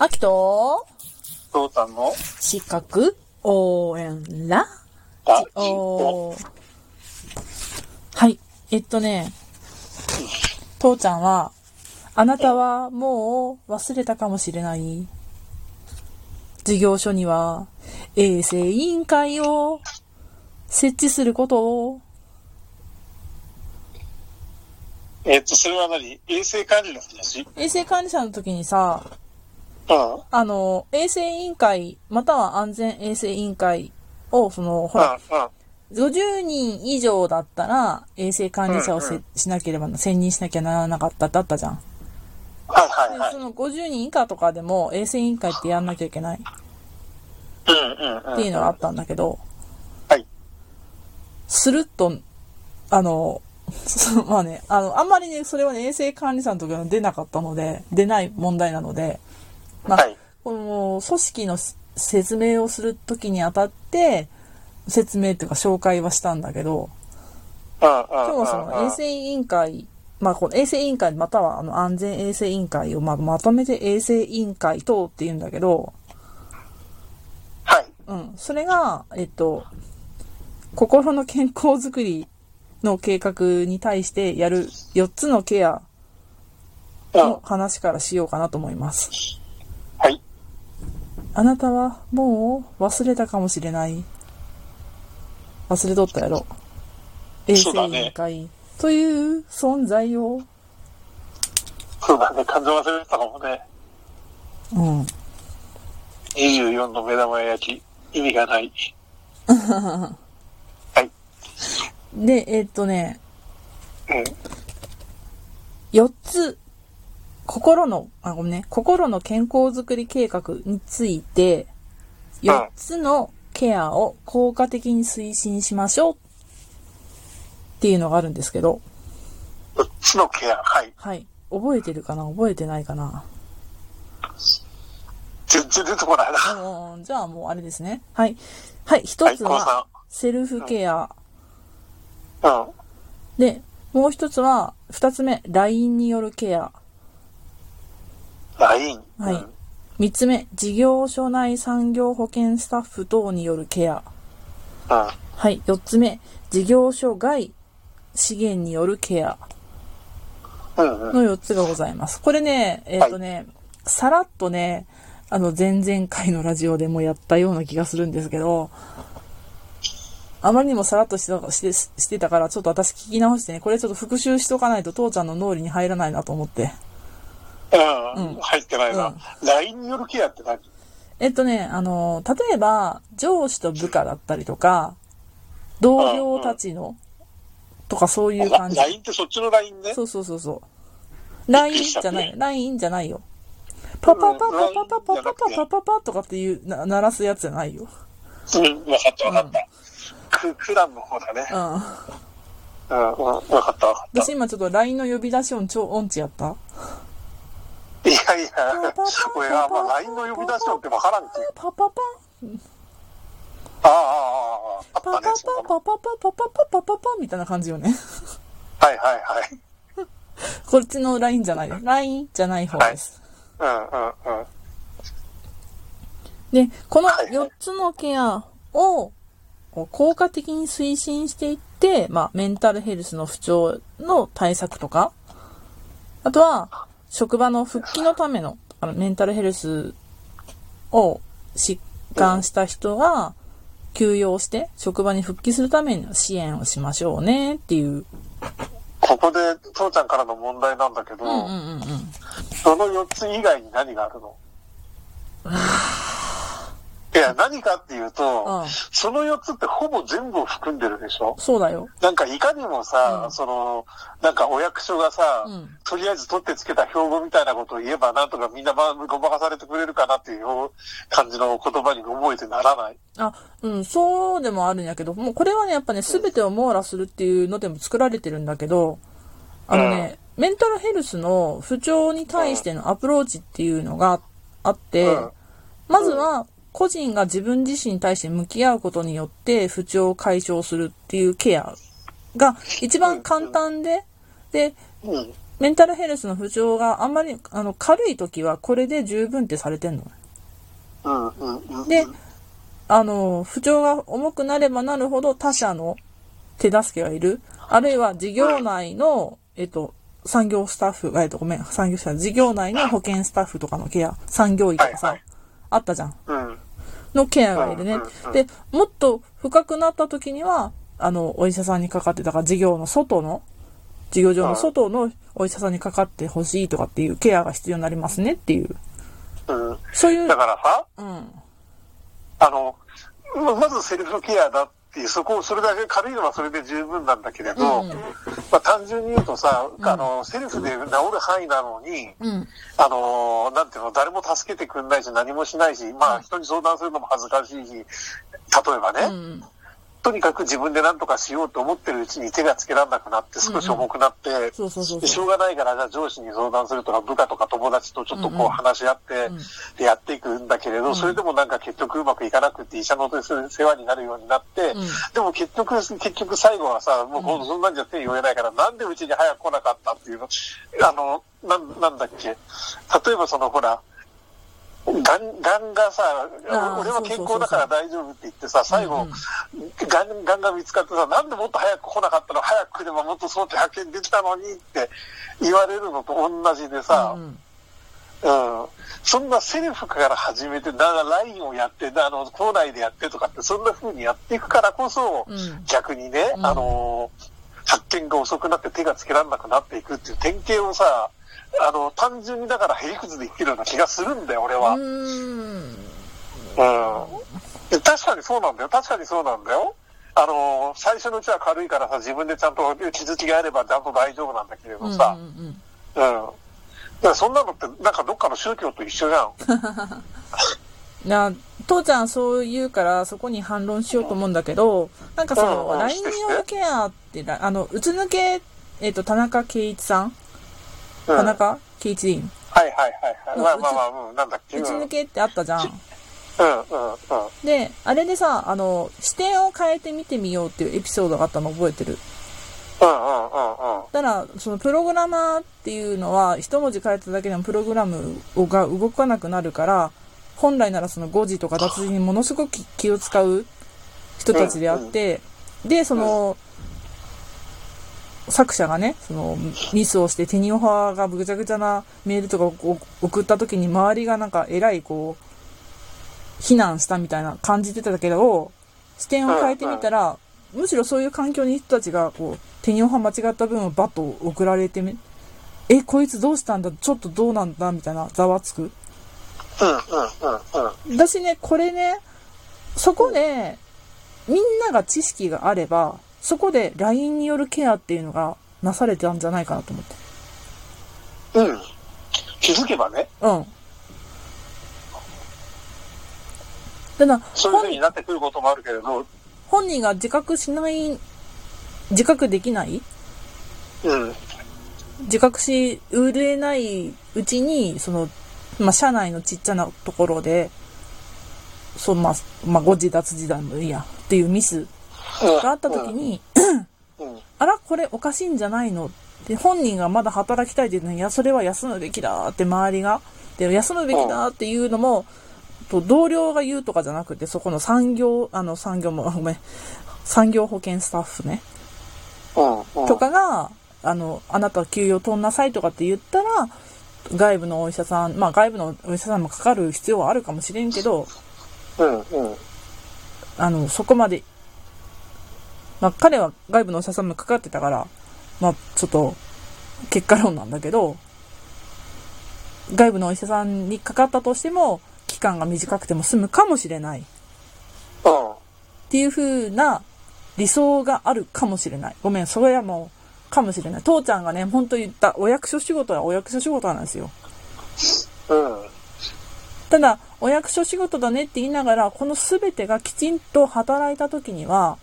あきと、父さんの？資格？応援ララジオ。はい。えっとね、父ちゃんは、あなたはもう忘れたかもしれない。事業所には衛生委員会を設置することをえっと、それは何？衛生管理の話？衛生管理者の時にさ、うん。あの、衛生委員会、または安全衛生委員会を、その、ほうん。ら、うん。50人以上だったら、衛生管理者をせ、うんしなければな、選任しなきゃならなかったってあったじゃん。はいはいはいでそ。の50人以下とかでも、衛生委員会ってやんなきゃいけないうんうんうん。っていうのがあったんだけど、はい。スルッと、あの、そ まあね、あの、あんまりね、それはね、衛生管理者の時は出なかったので、出ない問題なので、まあ、はい。この組織の説明をするときにあたって、説明というか紹介はしたんだけど、うんうん。今日はその衛生委員会、まあこの衛生委員会またはあの安全衛生委員会をまあまとめて衛生委員会等って言うんだけど、はい。うん、それが、えっと、心の健康づくりの計画に対してやる4つのケアうんの。話からしようかなと思います。はい。あなたはもう忘れたかもしれない。忘れとったやろ。衛生委員会という存在を。そうだね。感情忘れてたかもね。うん。24の目玉焼き、意味がない。はい。で、えっとね、うん。4つ、心の、あ、ごめんね、心の健康づくり計画について、4つのケアを効果的に推進しましょうっていうのがあるんですけど、4つのケア。はい。はい。覚えてるかな？覚えてないかな？全然出てこないな。うんじゃあもうあれですね。はい。はい、一はい、つ高は、セルフケア。うん。で、もう一つは、二つ目、LINE によるケア。LINE。はいうん三つ目、事業所内産業保険スタッフ等によるケア。うん。はい。四つ目、事業所外資源によるケア。の四つがございます。これね、えっ、とね、さらっとね、あの、前々回のラジオでもやったような気がするんですけど、あまりにもさらっとしてたしてしてたから、ちょっと私聞き直してね、これちょっと復習しとかないと父ちゃんの脳裏に入らないなと思って。うん。入ってないな。うん LINE によるケアって何？えっとね、あの、例えば、上司と部下だったりとか、同僚たちの、とかそういう感じ。LINE ってそっちの LINE ね。そうそうそうそう。LINE じゃない。LINE じゃないよ。パパパパパパパパパパパパとかっていう、な鳴らすやつじゃないよ。うん、わかったわかった。ク、クランの方だね。うん。うん、うん、わかったわかった。私今ちょっと LINE の呼び出し音超音痴やったいやいや、俺はまあ LINE の呼び出し音ってわからんけど。パパパああ、ああ、ああ、パパあったね。そんなのパパパパパパパパパパみたいな感じよね。はいはいはい。こっちの LINE じゃない。LINE じゃない方です。うんうんうん。で、このはいはい4つのケアをこう効果的に推進していって、まあ、メンタルヘルスの不調の対策とか、あとは、職場の復帰のためのあのメンタルヘルスを疾患した人が休養して職場に復帰するための支援をしましょうねっていう。ここで、父ちゃんからの問題なんだけど、うんうんうんうん。その4つ以外に何があるの？いや、何かっていうと、うん。その4つってほぼ全部を含んでるでしょ？そうだよ。なんかいかにもさ、うん。その、なんかお役所がさ、うん。とりあえず取ってつけた標語みたいなことを言えばなんとかみんなまごまかされてくれるかなっていう感じの言葉に思えてならない。あ、うん、そうでもあるんやけど、もうこれはね、やっぱね、すべてを網羅するっていうのでも作られてるんだけど、あのね、メンタルヘルスの不調に対してのアプローチっていうのがあって、うん。まずは個人が自分自身に対して向き合うことによって不調を解消するっていうケアが一番簡単で、で、うん。メンタルヘルスの不調があんまり、あの、軽い時はこれで十分ってされてんの。うんうんうん。で、あの、不調が重くなればなるほど他者の手助けがいる。あるいは事業内の、えっと、産業スタッフが、えっと、ごめん、産業スタッフ、事業内の保健スタッフとかのケア、産業医とかさ、あったじゃん。うん。のケアがいるね。で、もっと深くなった時には、あの、お医者さんにかかって、だから事業の外の、事業上の外のお医者さんにかかってほしいとかっていうケアが必要になりますねっていう。うん。そういうだ、からさ、うん。あの、ままずセルフケアだっていう、そこを、それだけ軽いのはそれで十分なんだけれど、うんまあ単純に言うとさ、んあの、セルフで治る範囲なのに、うん。あの、なんていうの、誰も助けてくんないし、何もしないし、まあ人に相談するのも恥ずかしいし、例えばね、うん。とにかく自分で何とかしようと思ってるうちに手がつけられなくなって、少し重くなって、し。ょうがないから、じゃあ上司に相談するとか、部下とか友達とちょっとこうん話し合ってうん、でやっていくんだけれど、それでもなんか結局うまくいかなくて、医者の世話になるようになってうん、でも結局、結局最後はさ、もうそんなんじゃ手に負えないから、なんでうちに早く来なかったっていうの、あの、なん、なんだっけ、例えばそのほら、がん、がんがさ、あー俺は健康だから大丈夫って言ってさ、最後、うん。がん、がんが見つかってさ、なんでもっと早く来なかったの？早く来ればもっと早期発見できたのにって言われるのと同じでさ、うんうん。そんなセルフから始めて、だからラインをやって、あの、校内でやってとかって、そんな風にやっていくからこそ、うん。逆にね、うん。あの、発見が遅くなって手がつけられなくなっていくっていう典型をさ、あの、単純にだからへりくずで言ってるような気がするんだよ、俺は。うーん。うん。で確かにそうなんだよ。確かにそうなんだよ。あの、最初のうちは軽いからさ、自分でちゃんと気づきがあればちゃんと大丈夫なんだけれどさ、うんうんうんうん。だからそんなのって、なんかどっかの宗教と一緒じゃん。いや、父ちゃんそう言うから、そこに反論しようと思うんだけど、なんかそうんの、うんによるケアって、あの、うつ抜け、えっ、と、田中圭一さん。田中圭一でいいの？はいはいはいはい。うんまあまあまあ、うん、なんだっけ。うつうん、うん、抜けってあったじゃん。うん、うん。で、あれでさ、あの、視点を変えて見てみようっていうエピソードがあったの覚えてる？うん、うん、うん、うん。ただ、そのプログラマーっていうのは、一文字変えただけでもプログラムが動かなくなるから、本来ならその誤字とか脱字にものすごく気を使う人たちであって、で、その、作者がね、その、ミスをして手にオファーがぐちゃぐちゃなメールとかを送った時に周りがなんか偉いこう、非難したみたいな感じてたけど、視点を変えてみたら、むしろそういう環境にいる人たちが、こう、手にオファー間違った分をバッと送られてみ、え、こいつどうしたんだ？ちょっとどうなんだ？みたいな、ざわつく。うん、うん、うん、うん。私ね、これね、そこで、みんなが知識があれば、そこで LINE によるケアっていうのがなされてたんじゃないかなと思って。うん。気づけばね、うん。ただ、そういう風になってくることもあるけれど、本人が自覚しない、自覚できない？うん、自覚しうれないうちに、その、まあ、社内のちっちゃなところで、そう、まあ、まあ、誤字脱字だもいいや、っていうミスがあった時に、あら、これおかしいんじゃないの？って、本人がまだ働きたいって言うのに、いや、それは休むべきだって周りが。で、休むべきだっていうのも、と同僚が言うとかじゃなくて、そこの産業、あの産業も、ごめん、産業保険スタッフね。とかが、あの、あなた給与取んなさいとかって言ったら、外部のお医者さん、まあ外部のお医者さんもかかる必要はあるかもしれんけど、うん、うん。あの、そこまで、まあ彼は外部のお医者さんもかかってたから、まあちょっと、結果論なんだけど、外部のお医者さんにかかったとしても、期間が短くても済むかもしれない。うん。っていう風な理想があるかもしれない。ごめん、それはもう、かもしれない。父ちゃんがね、本当言った、お役所仕事はお役所仕事なんですよ。うん。ただ、お役所仕事だねって言いながら、この全てがきちんと働いた時には、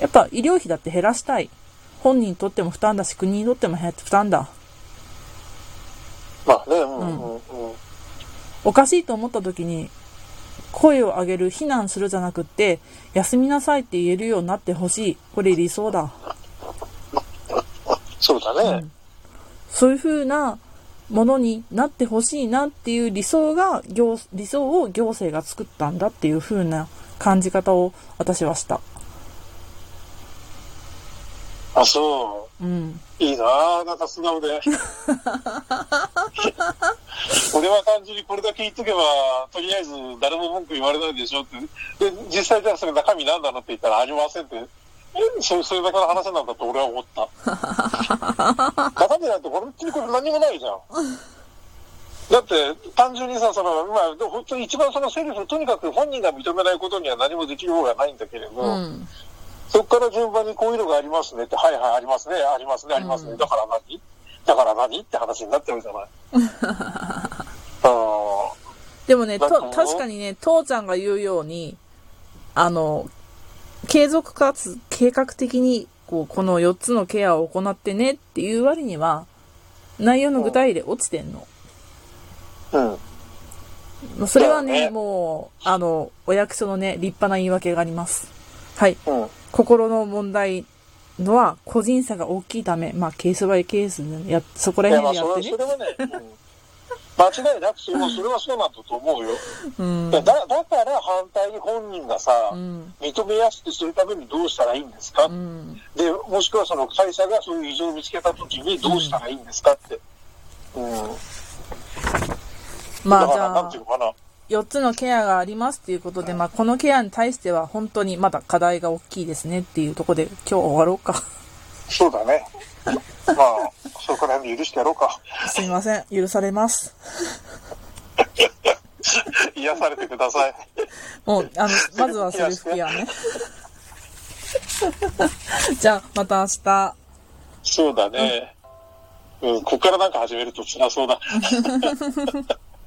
やっぱ医療費だって減らしたい。本人にとっても負担だし、国にとっても負担だ。まあね、うん、うん、うん。おかしいと思った時に、声を上げる、非難するじゃなくって、休みなさいって言えるようになってほしい。これ理想だ。そうだね。そういう風なものになってほしいなっていう理想が、行、理想を行政が作ったんだっていう風な感じ方を私はした。あ、そうん。う。いいなぁ、なんか素直で。俺は単純にこれだけ言っとけば、とりあえず誰も文句言われないでしょって。で、実際じゃあそれ中身なんだろうって言ったらありませんって。えそそれだけの話なんだと俺は思った。中身なんて本当にこれ何もないじゃん。だって、単純にさ、その、まあ、本当に一番そのセリフ、とにかく本人が認めないことには何もできる方がないんだけれど、うん。そこから順番にこういうのがありますねって、はいはい、ありますね、ありますね、ありますね。うんだから何？だから何？って話になってるじゃない？あでもね、と確かにね、父ちゃんが言うように、あの、継続かつ計画的に、こう、この4つのケアを行ってねっていう割には、内容の具体例落ちてんの。ーうん。もうそれはね、ねもう、あの、お役所のね、立派な言い訳があります。はい。うん。心の問題のは、個人差が大きいため、まあ、ケースバイケースでや、そこら辺でやってねそれは、そ。れはね、うん間違いなくそれは、それはそうなんだと思うよ。うん。だだから反対に本人がさ、うん。認めやすくするためにどうしたらいいんですか、うん。で、もしくはその会社がそういう異常を見つけたときにどうしたらいいんですかって。うん。まあ、じゃあなんていう、のかな。4つのケアがありますっていうことで、まあ、このケアに対しては本当にまだ課題が大きいですねっていうところで今日終わろうか。そうだね。まあ、そこら辺で許してやろうか。すみません。許されます。癒されてください。もう、あの、まずはセルフケアね。じゃあ、また明日。そうだね。うん、ここからなんか始めると辛そうだ。